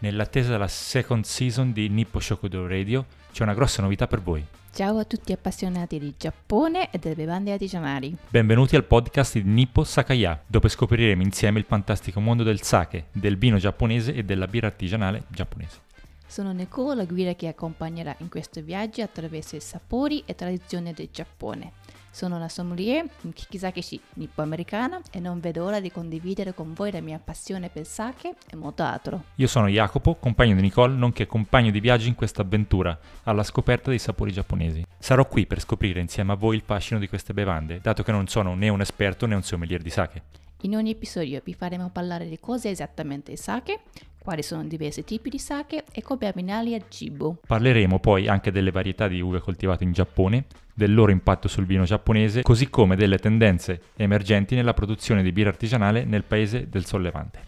Nell'attesa della second season di Nippo Shokudo Radio c'è una grossa novità per voi. Ciao a tutti appassionati di Giappone e delle bevande artigianali. Benvenuti al podcast di Nippo Sakaya, dove scopriremo insieme il fantastico mondo del sake, del vino giapponese e della birra artigianale giapponese. Sono Nicole, la guida che accompagnerà in questo viaggio attraverso i sapori e tradizioni del Giappone. Sono una sommelier, kikisakeshi nippo-americana e non vedo l'ora di condividere con voi la mia passione per sake e molto altro. Io sono Jacopo, compagno di Nicole, nonché compagno di viaggio in questa avventura alla scoperta dei sapori giapponesi. Sarò qui per scoprire insieme a voi il fascino di queste bevande, dato che non sono né un esperto né un sommelier di sake. In ogni episodio vi faremo parlare di cosa è esattamente il sake, quali sono diversi tipi di sake e come abbinarli al cibo. Parleremo poi anche delle varietà di uve coltivate in Giappone, del loro impatto sul vino giapponese, così come delle tendenze emergenti nella produzione di birra artigianale nel paese del sollevante.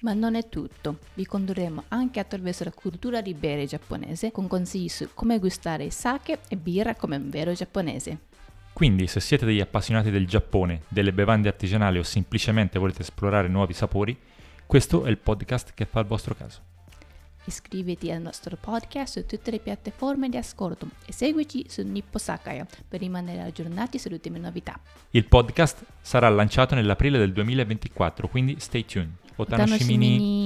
Ma non è tutto, vi condurremo anche attraverso la cultura di bere giapponese con consigli su come gustare sake e birra come un vero giapponese. Quindi, se siete degli appassionati del Giappone, delle bevande artigianali o semplicemente volete esplorare nuovi sapori, questo è il podcast che fa il vostro caso. Iscriviti al nostro podcast su tutte le piattaforme di ascolto e seguici su Nippo Sakaya per rimanere aggiornati sulle ultime novità. Il podcast sarà lanciato nell'aprile del 2024, quindi stay tuned. O Tanoshimini.